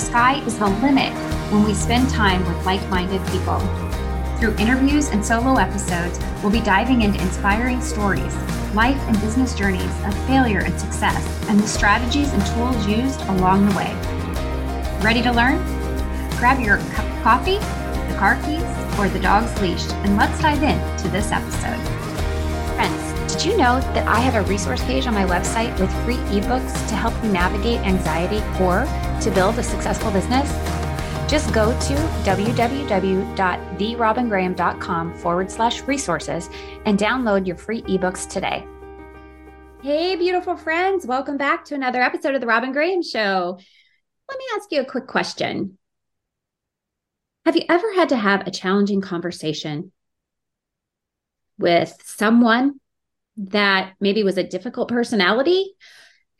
The sky is the limit when we spend time with like minded people. Through interviews and solo episodes, we'll be diving into inspiring stories, life and business journeys of failure and success, and the strategies and tools used along the way. Ready to learn? Grab your cup of coffee, the car keys, or the dog's leash, and let's dive in to this episode. Did you know that I have a resource page on my website with free ebooks to help you navigate anxiety or to build a successful business? Just go to www.therobingraham.com forward slash resources and download your free ebooks today. Hey, beautiful friends. Welcome back to another episode of The Robin Graham Show. Let me ask you a quick question. Have you ever had to have a challenging conversation with someone that maybe was a difficult personality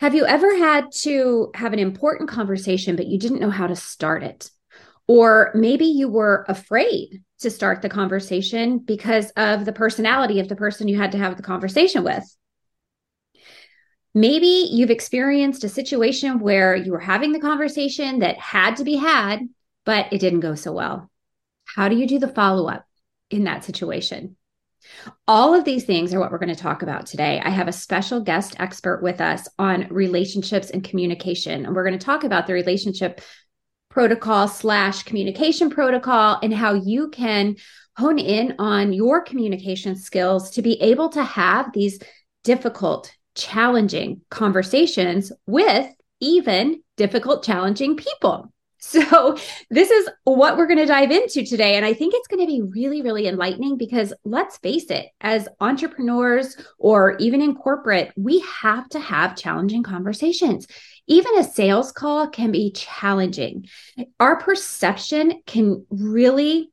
have you ever had to have an important conversation, but you didn't know how to start it? Or maybe you were afraid to start the conversation because of the personality of the person you had to have the conversation with. Maybe you've experienced a situation where you were having the conversation that had to be had, but it didn't go so well. How do you do the follow up in that situation? All of these things are what we're going to talk about today. I have a special guest expert with us on relationships and communication. And we're going to talk about the relationship protocol slash communication protocol and how you can hone in on your communication skills to be able to have these difficult, challenging conversations with even difficult, challenging people. So, this is what we're going to dive into today. And I think it's going to be really, really enlightening because let's face it, as entrepreneurs or even in corporate, we have to have challenging conversations. Even a sales call can be challenging. Our perception can really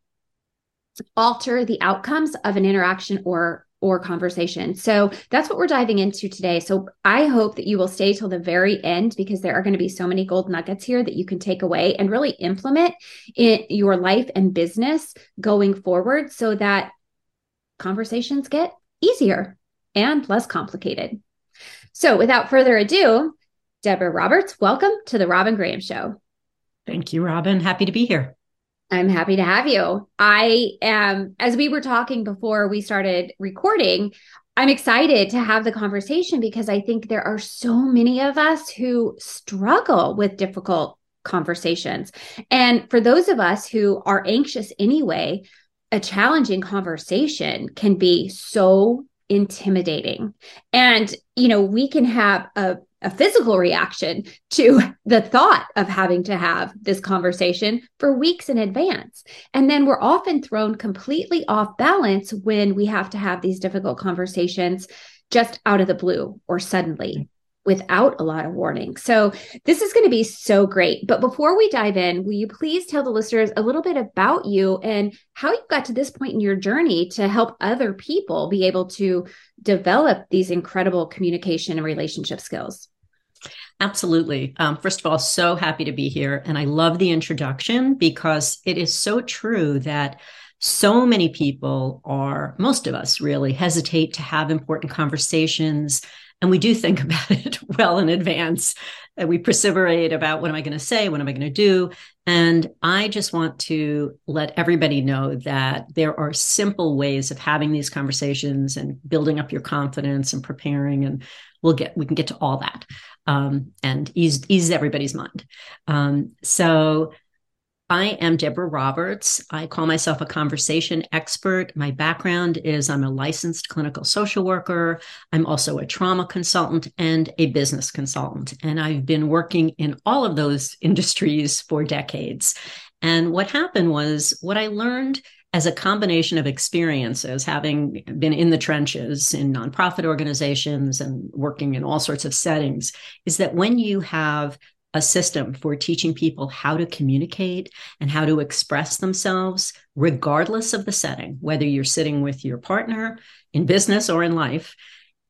alter the outcomes of an interaction or or conversation. So that's what we're diving into today. So I hope that you will stay till the very end because there are going to be so many gold nuggets here that you can take away and really implement in your life and business going forward so that conversations get easier and less complicated. So without further ado, Debra Roberts, welcome to the Robin Graham Show. Thank you, Robin. Happy to be here. I'm happy to have you. I am, as we were talking before we started recording, I'm excited to have the conversation because I think there are so many of us who struggle with difficult conversations. And for those of us who are anxious anyway, a challenging conversation can be so intimidating. And, you know, we can have a a physical reaction to the thought of having to have this conversation for weeks in advance. And then we're often thrown completely off balance when we have to have these difficult conversations just out of the blue or suddenly without a lot of warning. So, this is going to be so great. But before we dive in, will you please tell the listeners a little bit about you and how you got to this point in your journey to help other people be able to develop these incredible communication and relationship skills? Absolutely. Um, first of all, so happy to be here. And I love the introduction because it is so true that so many people are, most of us really, hesitate to have important conversations and we do think about it well in advance. And we perseverate about what am I going to say? What am I going to do? And I just want to let everybody know that there are simple ways of having these conversations and building up your confidence and preparing. And we'll get, we can get to all that um, and ease, ease everybody's mind. Um, so I am Debra Roberts. I call myself a conversation expert. My background is I'm a licensed clinical social worker. I'm also a trauma consultant and a business consultant. And I've been working in all of those industries for decades. And what happened was what I learned as a combination of experiences, having been in the trenches in nonprofit organizations and working in all sorts of settings, is that when you have a system for teaching people how to communicate and how to express themselves, regardless of the setting, whether you're sitting with your partner in business or in life.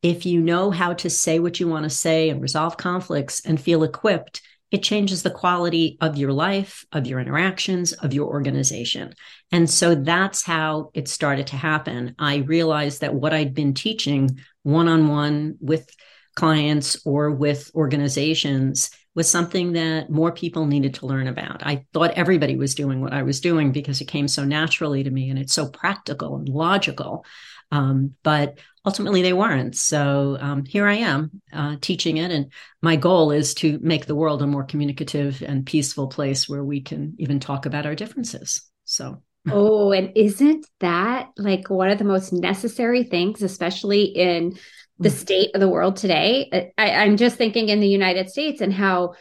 If you know how to say what you want to say and resolve conflicts and feel equipped, it changes the quality of your life, of your interactions, of your organization. And so that's how it started to happen. I realized that what I'd been teaching one on one with clients or with organizations was something that more people needed to learn about. I thought everybody was doing what I was doing because it came so naturally to me and it's so practical and logical. Um, but ultimately, they weren't. So um, here I am uh, teaching it. And my goal is to make the world a more communicative and peaceful place where we can even talk about our differences. So. Oh, and isn't that like one of the most necessary things, especially in the mm. state of the world today? I, I'm just thinking in the United States and how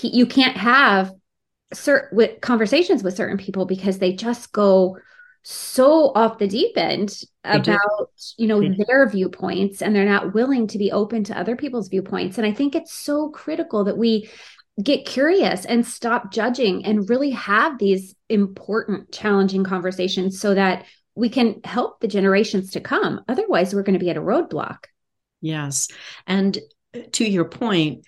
you can't have certain with conversations with certain people because they just go so off the deep end about you know mm-hmm. their viewpoints and they're not willing to be open to other people's viewpoints and i think it's so critical that we get curious and stop judging and really have these important challenging conversations so that we can help the generations to come otherwise we're going to be at a roadblock yes. And uh, to your point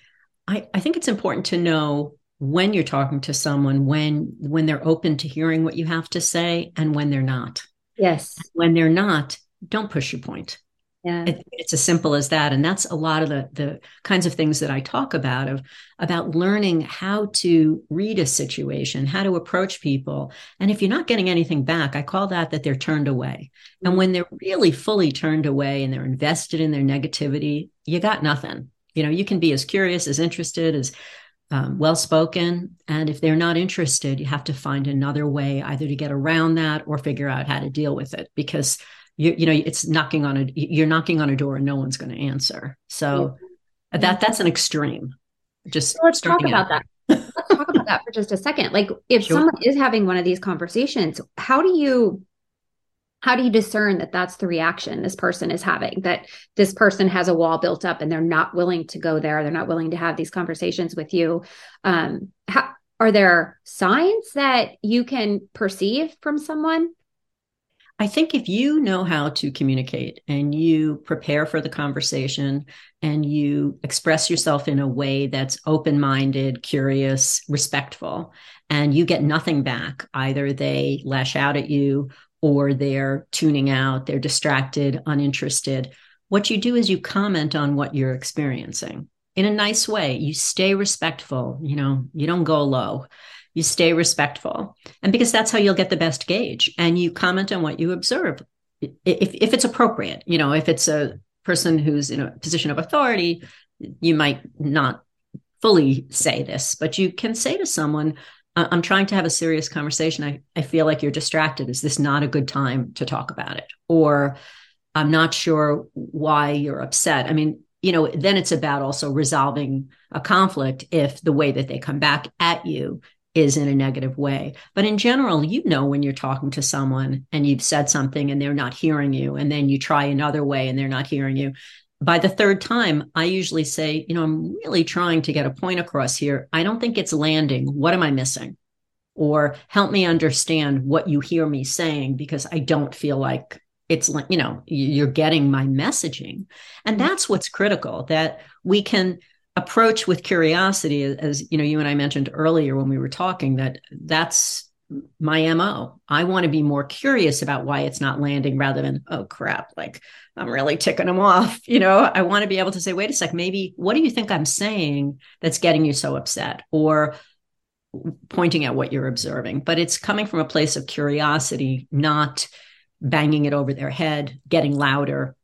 I, I think it's important to know when you're talking to someone when when they're open to hearing what you have to say and when they're not. Yes. When they're not don't push your point yeah. It, it's as simple as that and that's a lot of the the kinds of things that i talk about of about learning how to read a situation how to approach people and if you're not getting anything back i call that that they're turned away. And when they're really fully turned away and they're invested in their negativity you got nothing. You know you can be as curious as interested as um, well spoken. And if they're not interested, you have to find another way either to get around that or figure out how to deal with it because you you know it's knocking on a you're knocking on a door and no one's going to answer. So yeah. that that's an extreme. Just so let's talk about out. that. let's talk about that for just a second. Like if sure. someone is having one of these conversations, how do you how do you discern that that's the reaction this person is having that this person has a wall built up and they're not willing to go there they're not willing to have these conversations with you um how, are there signs that you can perceive from someone I think if you know how to communicate and you prepare for the conversation and you express yourself in a way that's open minded, curious, respectful, and you get nothing back, either they lash out at you or they're tuning out, they're distracted, uninterested. What you do is you comment on what you're experiencing in a nice way. You stay respectful, you know, you don't go low. You stay respectful. And because that's how you'll get the best gauge. And you comment on what you observe. If, if it's appropriate, you know, if it's a person who's in a position of authority, you might not fully say this, but you can say to someone, I'm trying to have a serious conversation. I, I feel like you're distracted. Is this not a good time to talk about it? Or I'm not sure why you're upset. I mean, you know, then it's about also resolving a conflict if the way that they come back at you is in a negative way. But in general, you know, when you're talking to someone and you've said something and they're not hearing you, and then you try another way and they're not hearing you, by the third time, I usually say, you know, I'm really trying to get a point across here. I don't think it's landing. What am I missing? Or help me understand what you hear me saying because I don't feel like it's like, you know, you're getting my messaging. And mm-hmm. that's what's critical that we can approach with curiosity as you know you and I mentioned earlier when we were talking that that's my mo i want to be more curious about why it's not landing rather than oh crap like i'm really ticking them off you know? I want to be able to say wait a sec maybe what do you think i'm saying that's getting you so upset? Or pointing at what you're observing. But it's coming from a place of curiosity not banging it over their head getting louder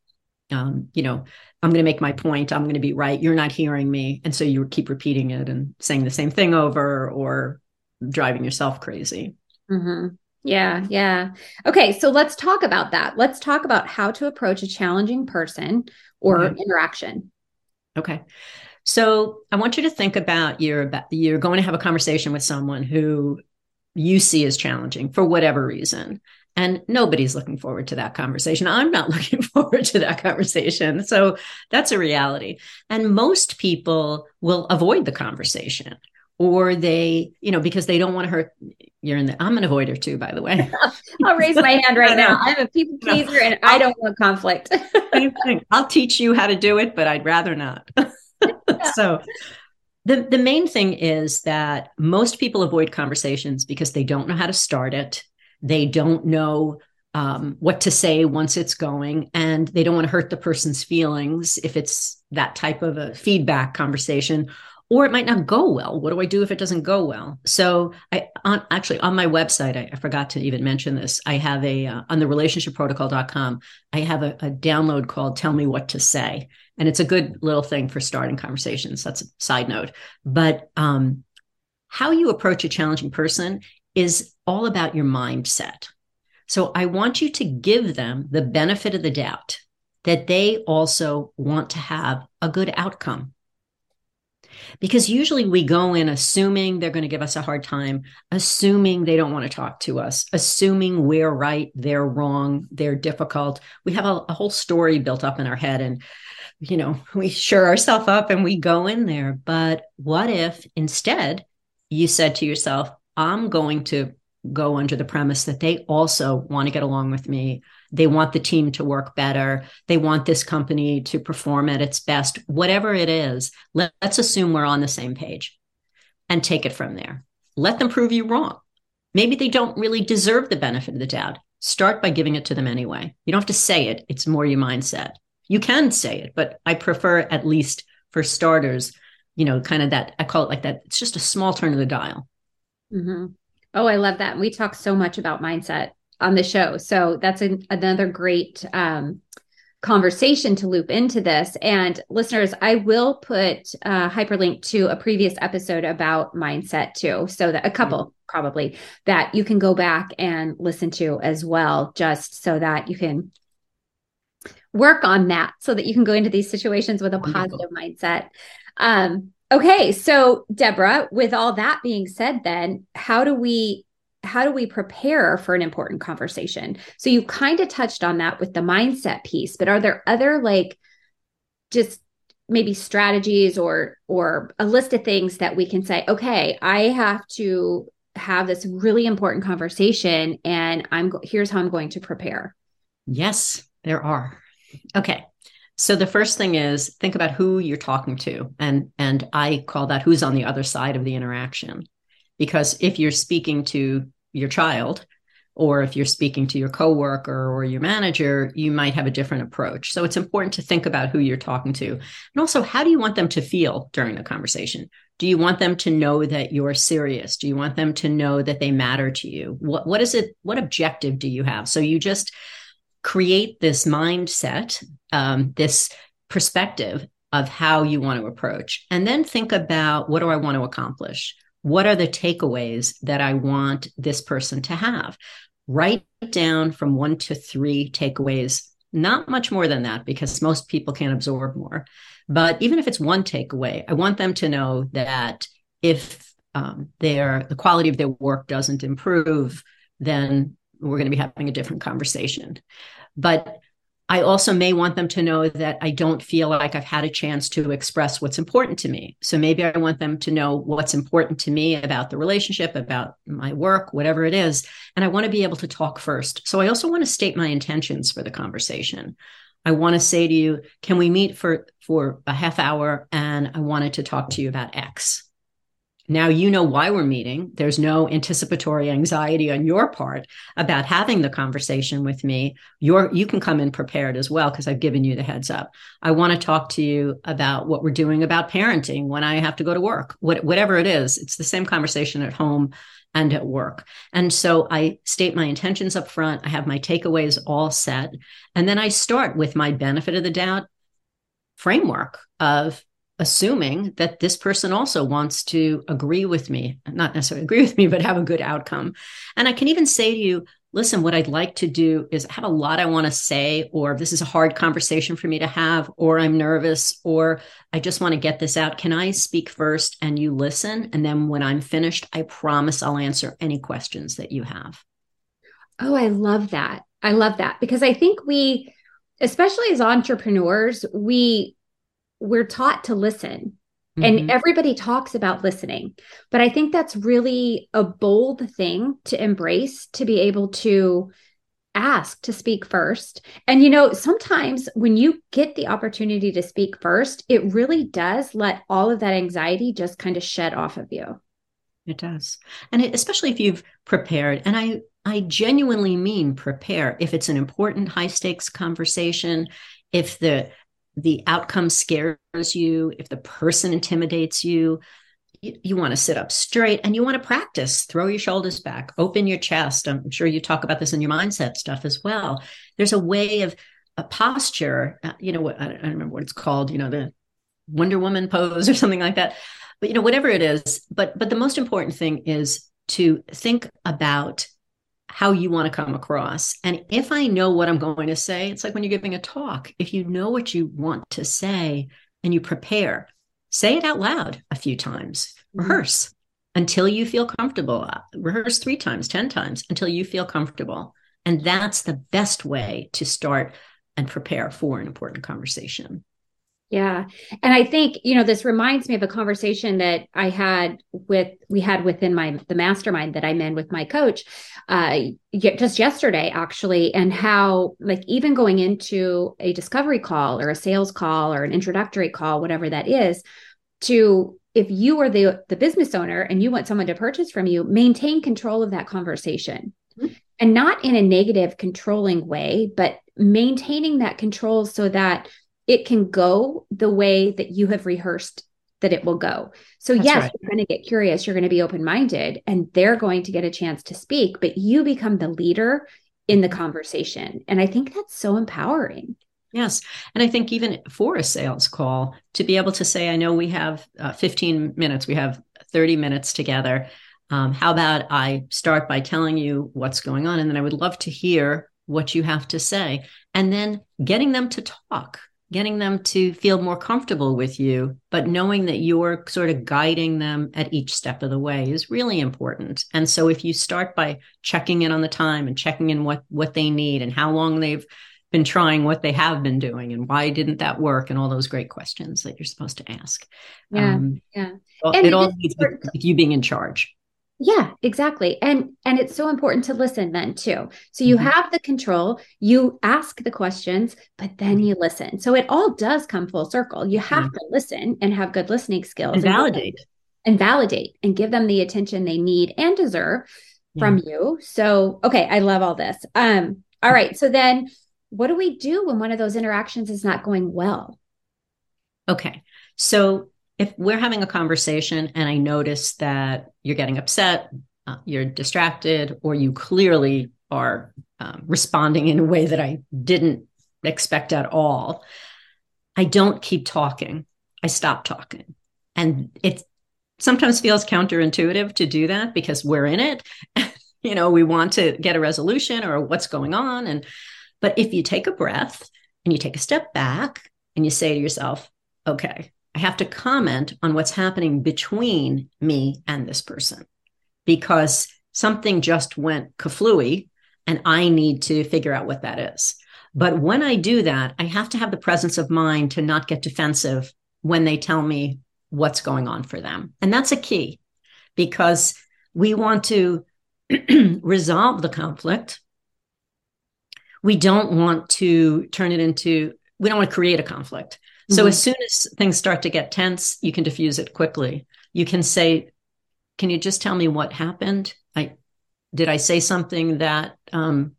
um, you know i'm going to make my point i'm going to be right you're not hearing me and so you keep repeating it and saying the same thing over or driving yourself crazy. Mm-hmm. Yeah, yeah. Okay, so let's talk about that. Let's talk about how to approach a challenging person or okay. interaction. Okay. So I want you to think about you're you're going to have a conversation with someone who you see as challenging for whatever reason. And nobody's looking forward to that conversation. I'm not looking forward to that conversation. So that's a reality. And most people will avoid the conversation or they, you know, because they don't want to hurt. You're in the. I'm an avoider too, by the way. I'll raise my hand right now. I'm a people pleaser, and I don't want conflict. I'll teach you how to do it, but I'd rather not. so, the the main thing is that most people avoid conversations because they don't know how to start it. They don't know um, what to say once it's going, and they don't want to hurt the person's feelings if it's that type of a feedback conversation, or it might not go well. What do I do if it doesn't go well? So, I on, actually on my website, I, I, forgot to even mention this. I have a uh, on the relationshipprotocol.com. I have a, a download called "Tell Me What to Say," and it's a good little thing for starting conversations. That's a side note, but um, how you approach a challenging person is all about your mindset so I want you to give them the benefit of the doubt that they also want to have a good outcome. Because usually we go in assuming they're going to give us a hard time, assuming they don't want to talk to us, assuming we're right, they're wrong, they're difficult. We have a, a whole story built up in our head and you know, we sure ourselves up and we go in there. But what if instead you said to yourself, I'm going to go under the premise that they also want to get along with me. They want the team to work better. They want this company to perform at its best. Whatever it is, let, us assume we're on the same page and take it from there. Let them prove you wrong. Maybe they don't really deserve the benefit of the doubt. Start by giving it to them anyway. You don't have to say it, it's more your mindset. You can say it, but I prefer, at least for starters, you know, kind of that, I call it like that. It's just a small turn of the dial. Mm-hmm. Oh, I love that. We talk so much about mindset on the show. So that's an, another great um, conversation to loop into this. And listeners, I will put a hyperlink to a previous episode about mindset too. So that a couple mm-hmm. probably that you can go back and listen to as well, just so that you can work on that so that you can go into these situations with a Wonderful. positive mindset. Um, Okay, so Debra, with all that being said then, how do we how do we prepare for an important conversation? So you kind of touched on that with the mindset piece, but are there other like just maybe strategies or or a list of things that we can say, okay, I have to have this really important conversation and I'm here's how I'm going to prepare. Yes, there are. Okay. So the first thing is think about who you're talking to and and I call that who's on the other side of the interaction. Because if you're speaking to your child or if you're speaking to your coworker or your manager, you might have a different approach. So it's important to think about who you're talking to. And also, how do you want them to feel during the conversation? Do you want them to know that you're serious? Do you want them to know that they matter to you? What what is it what objective do you have? So you just create this mindset, um, this perspective of how you want to approach, and then think about what do I want to accomplish? What are the takeaways that I want this person to have? Write down from one to three takeaways, not much more than that, because most people can't absorb more. But even if it's one takeaway, I want them to know that if um, their the quality of their work doesn't improve, then we're going to be having a different conversation. But I also may want them to know that I don't feel like I've had a chance to express what's important to me. So maybe I want them to know what's important to me about the relationship, about my work, whatever it is. And I want to be able to talk first. So I also want to state my intentions for the conversation. I want to say to you, can we meet for for a half hour and I wanted to talk to you about X. Now you know why we're meeting. There's no anticipatory anxiety on your part about having the conversation with me. You're, you can come in prepared as well because I've given you the heads up. I want to talk to you about what we're doing about parenting when I have to go to work, what, whatever it is. It's the same conversation at home and at work. And so I state my intentions up front. I have my takeaways all set. And then I start with my benefit of the doubt framework of assuming that this person also wants to agree with me, not necessarily agree with me, but have a good outcome. And I can even say to you, listen, what I'd like to do is I have a lot I want to say, or this is a hard conversation for me to have, or I'm nervous, or I just want to get this out. Can I speak first and you listen? And then when I'm finished, I promise I'll answer any questions that you have. Oh, I love that. I love that because I think we, especially as entrepreneurs, we we're taught to listen Mm-hmm. And everybody talks about listening, but I think that's really a bold thing to embrace to be able to ask to speak first. And, you know, sometimes when you get the opportunity to speak first, it really does let all of that anxiety just kind of shed off of you. It does. And it, especially if you've prepared. And I, I genuinely mean prepare. If it's an important high stakes conversation, if the the outcome scares you, if the person intimidates you, you, you want to sit up straight and you want to practice. Throw your shoulders back, open your chest. I'm sure you talk about this in your mindset stuff as well. There's a way of a posture, uh, you know, what I don't remember what it's called, you know, the Wonder Woman pose or something like that. But you know, whatever it is, but but the most important thing is to think about how you want to come across. And if I know what I'm going to say, it's like when you're giving a talk. If you know what you want to say and you prepare, say it out loud a few times, mm-hmm. rehearse until you feel comfortable. Uh, rehearse three times, 10 times until you feel comfortable. And that's the best way to start and prepare for an important conversation. Yeah. And I think, you know, this reminds me of a conversation that I had with, we had within my, the mastermind that I'm in with my coach, uh, just yesterday actually, and how like even going into a discovery call or a sales call or an introductory call, whatever that is, to, if you are the, the business owner and you want someone to purchase from you, maintain control of that conversation. Mm-hmm. And not in a negative, controlling way, but maintaining that control so that it can go the way that you have rehearsed that it will go. So, That's yes, right. you're going to get curious, you're going to be open minded, and they're going to get a chance to speak, but you become the leader in the conversation. And I think that's so empowering. Yes. And I think even for a sales call, to be able to say, I know we have uh, 15 minutes, we have 30 minutes together. Um, how about I start by telling you what's going on? And then I would love to hear what you have to say. And then getting them to talk getting them to feel more comfortable with you, but knowing that you're sort of guiding them at each step of the way is really important. And so if you start by checking in on the time and checking in what what they need and how long they've been trying what they have been doing and why didn't that work and all those great questions that you're supposed to ask. Yeah. Um, yeah. It all needs with you being in charge. Yeah, exactly. And and it's so important to listen then too. So you mm-hmm. have the control, you ask the questions, but then you listen. So it all does come full circle. You have mm-hmm. to listen and have good listening skills and validate. And validate and give them the attention they need and deserve yeah. from you. So okay, I love all this. Um all right, so then what do we do when one of those interactions is not going well? Okay. So if we're having a conversation and I notice that you're getting upset, uh, you're distracted, or you clearly are um, responding in a way that I didn't expect at all, I don't keep talking. I stop talking. And it sometimes feels counterintuitive to do that because we're in it. you know, we want to get a resolution or what's going on. And, but if you take a breath and you take a step back and you say to yourself, okay, I have to comment on what's happening between me and this person because something just went kaflooey and I need to figure out what that is. But when I do that, I have to have the presence of mind to not get defensive when they tell me what's going on for them. And that's a key because we want to resolve the conflict. We don't want to turn it into, we don't want to create a conflict. So mm-hmm. as soon as things start to get tense, you can diffuse it quickly. You can say, "Can you just tell me what happened? I did I say something that um,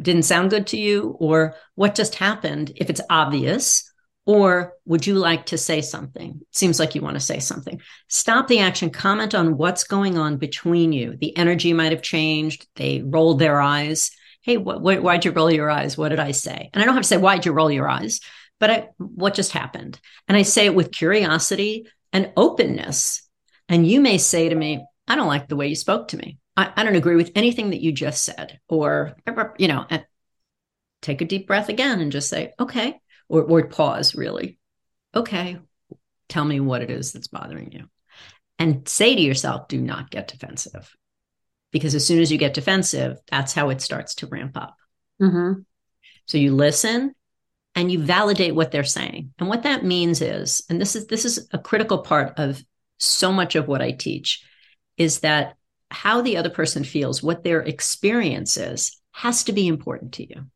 didn't sound good to you, or what just happened? If it's obvious." Or would you like to say something? Seems like you want to say something. Stop the action, comment on what's going on between you. The energy might have changed. They rolled their eyes. Hey, what, what, why'd you roll your eyes? What did I say? And I don't have to say, why'd you roll your eyes? But I, what just happened? And I say it with curiosity and openness. And you may say to me, I don't like the way you spoke to me. I, I don't agree with anything that you just said. Or, you know, take a deep breath again and just say, okay, or, or pause really. Okay, tell me what it is that's bothering you. And say to yourself, do not get defensive. Because as soon as you get defensive, that's how it starts to ramp up. Mm-hmm. So you listen, and you validate what they're saying. And what that means is, and this is this is a critical part of so much of what I teach, is that how the other person feels, what their experience is, has to be important to you.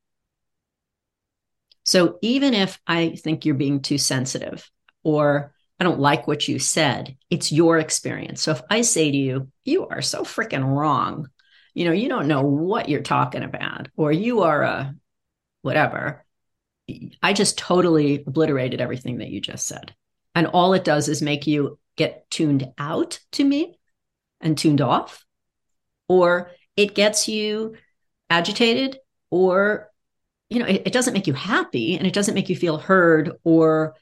So even if I think you're being too sensitive or I don't like what you said, it's your experience. So if I say to you, you are so freaking wrong, you know, you don't know what you're talking about, or you are a whatever, I just totally obliterated everything that you just said. And all it does is make you get tuned out to me and tuned off, or it gets you agitated, or, you know, it, it doesn't make you happy and it doesn't make you feel heard or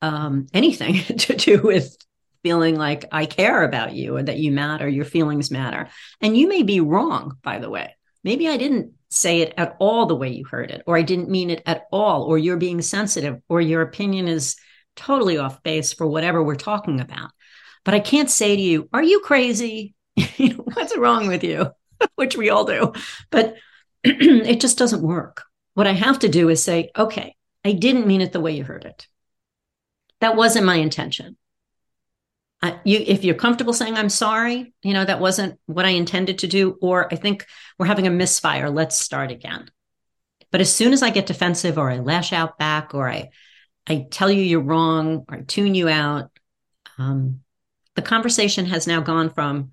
um, anything to do with feeling like I care about you and that you matter, your feelings matter. And you may be wrong, by the way. Maybe I didn't say it at all the way you heard it, or I didn't mean it at all, or you're being sensitive, or your opinion is totally off base for whatever we're talking about. But I can't say to you, Are you crazy? What's wrong with you? Which we all do. But it just doesn't work. What I have to do is say, Okay, I didn't mean it the way you heard it. That wasn't my intention. You, if you're comfortable saying I'm sorry, you know that wasn't what I intended to do, or I think we're having a misfire. Let's start again. But as soon as I get defensive, or I lash out back, or I I tell you you're wrong, or I tune you out, um, the conversation has now gone from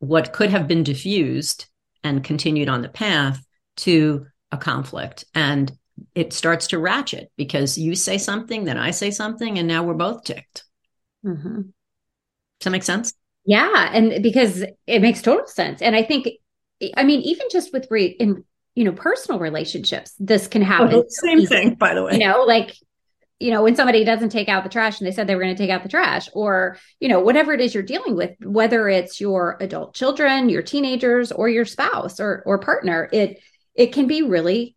what could have been diffused and continued on the path to a conflict, and it starts to ratchet because you say something, then I say something, and now we're both ticked. Mm-hmm. Does that make sense? Yeah, and because it makes total sense, and I think, I mean, even just with re- in you know personal relationships, this can oh, happen. Oh, same thing, by the way. You know, like you know when somebody doesn't take out the trash and they said they were going to take out the trash or you know whatever it is you're dealing with whether it's your adult children your teenagers or your spouse or or partner it it can be really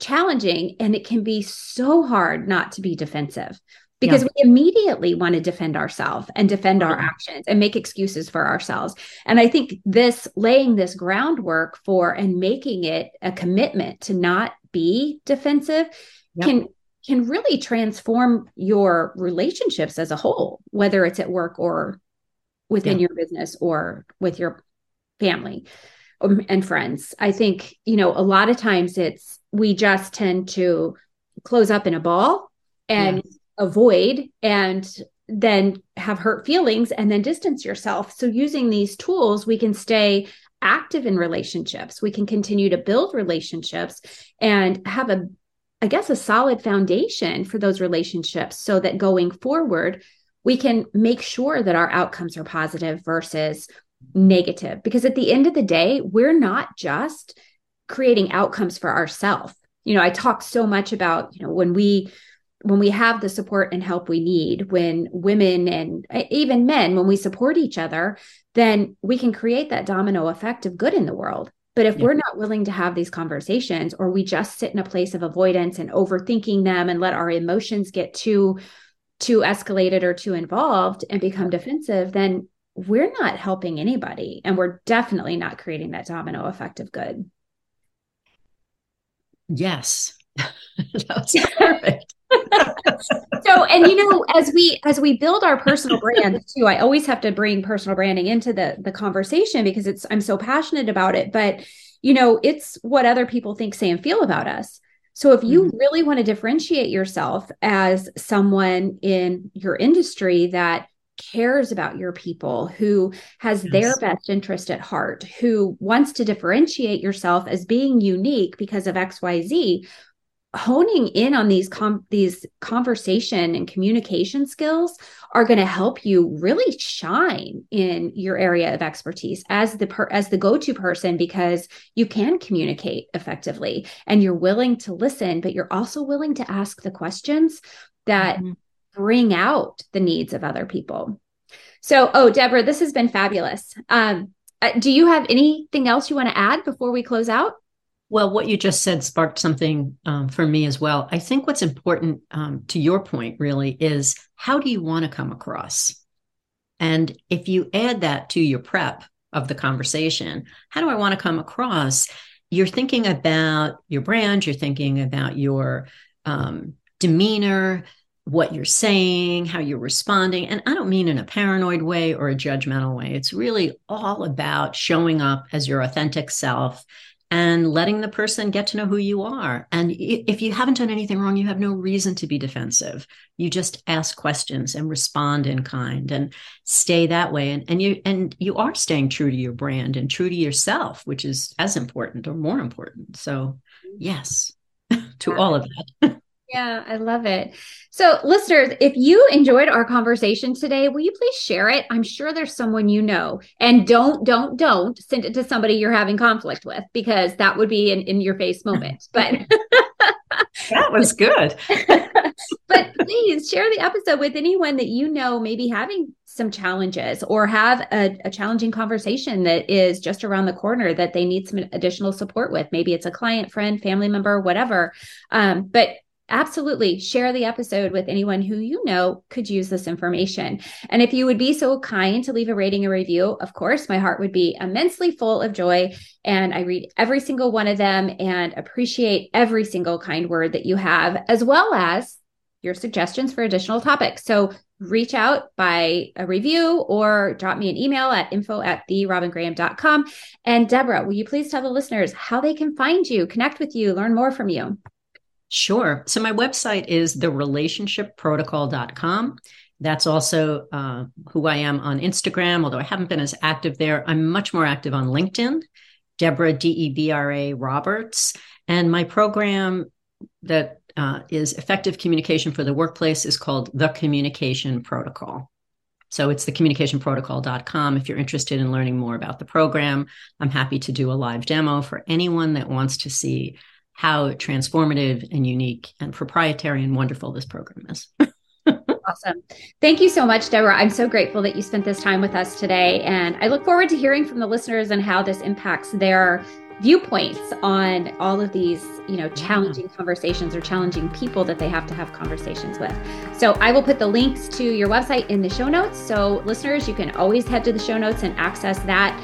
challenging and it can be so hard not to be defensive because yeah. we immediately want to defend ourselves and defend our actions and make excuses for ourselves. And I think this laying this groundwork for and making it a commitment to not be defensive yeah. can can really transform your relationships as a whole, whether it's at work or within yeah. your business or with your family um, and friends. I think, you know, a lot of times it's we just tend to close up in a ball and avoid and then have hurt feelings and then distance yourself. So, using these tools, we can stay active in relationships. We can continue to build relationships and have a, I guess, a solid foundation for those relationships so that going forward, we can make sure that our outcomes are positive versus negative. Because at the end of the day, we're not just creating outcomes for ourselves. You know, I talk so much about, you know, when we when we have the support and help we need, when women and uh, even men, when we support each other, then we can create that domino effect of good in the world. But if yeah. we're not willing to have these conversations, or we just sit in a place of avoidance and overthinking them and let our emotions get too too escalated or too involved and become defensive, then we're not helping anybody. And we're definitely not creating that domino effect of good. Yes. That's perfect. So and you know as we as we build our personal brand too i always have to bring personal branding into the the conversation because it's i'm so passionate about it but you know it's what other people think say and feel about us so if you mm-hmm. really want to differentiate yourself as someone in your industry that cares about your people, who has yes. their best interest at heart, who wants to differentiate yourself as being unique because of XYZ, honing in on these com- these conversation and communication skills are going to help you really shine in your area of expertise as the per- as the go-to person because you can communicate effectively and you're willing to listen but you're also willing to ask the questions that mm-hmm. bring out the needs of other people. So oh debra this has been fabulous. Um, uh, do you have anything else you want to add before we close out well, what you just said sparked something um, for me as well. I think what's important um, to your point really is how do you want to come across? And if you add that to your prep of the conversation, how do I want to come across? You're thinking about your brand, you're thinking about your um, demeanor, what you're saying, how you're responding. And I don't mean in a paranoid way or a judgmental way. It's really all about showing up as your authentic self and letting the person get to know who you are. And if you haven't done anything wrong, you have no reason to be defensive. You just ask questions and respond in kind and stay that way. And, and you and you are staying true to your brand and true to yourself, which is as important or more important. So mm-hmm. yes, to all of that. Yeah, I love it. So, listeners, if you enjoyed our conversation today, will you please share it? I'm sure there's someone you know. And don't, don't, don't send it to somebody you're having conflict with because that would be an in your face moment. But that was good. but please share the episode with anyone that you know maybe having some challenges or have a, a, challenging conversation that is just around the corner that they need some additional support with. Maybe it's a client, friend, family member, whatever. Um, but absolutely share the episode with anyone who you know could use this information. And if you would be so kind to leave a rating and review, of course, my heart would be immensely full of joy. And I read every single one of them and appreciate every single kind word that you have, as well as your suggestions for additional topics. So reach out by a review or drop me an email at info at therobingraham.com. And Debra, will you please tell the listeners how they can find you, connect with you, learn more from you? Sure. So my website is therelationshipprotocol.com. That's also uh, who I am on Instagram, although I haven't been as active there. I'm much more active on LinkedIn, Debra, D E B R A Roberts. And my program that uh, is effective communication for the workplace is called The Communication Protocol. So it's thecommunicationprotocol.com. If you're interested in learning more about the program, I'm happy to do a live demo for anyone that wants to see how transformative and unique and proprietary and wonderful this program is. awesome. Thank you so much, Debra. I'm so grateful that you spent this time with us today. And I look forward to hearing from the listeners and how this impacts their viewpoints on all of these, you know, challenging yeah. conversations or challenging people that they have to have conversations with. So I will put the links to your website in the show notes. So listeners, you can always head to the show notes and access that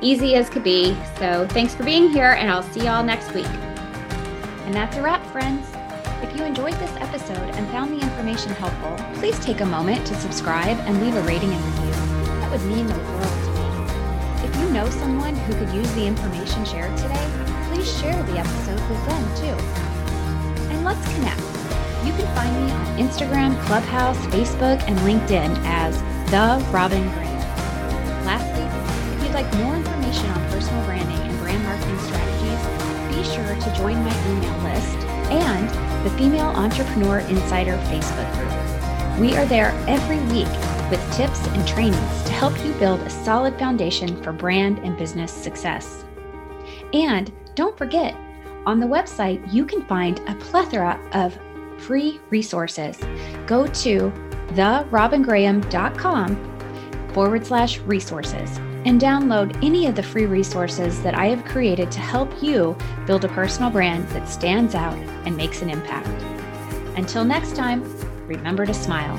easy as could be. So thanks for being here and I'll see y'all next week. And that's a wrap, friends. If you enjoyed this episode and found the information helpful, please take a moment to subscribe and leave a rating and review. That would mean the world to me. If you know someone who could use the information shared today, please share the episode with them too. And let's connect. You can find me on Instagram, Clubhouse, Facebook, and LinkedIn as The Robin Graham. Lastly, if you'd like more information on personal branding and brand marketing strategies, sure to join my email list and the Female Entrepreneur Insider Facebook group. We are there every week with tips and trainings to help you build a solid foundation for brand and business success. And don't forget, on the website, you can find a plethora of free resources. Go to therobingraham.com forward slash resources and download any of the free resources that I have created to help you build a personal brand that stands out and makes an impact. Until next time, remember to smile.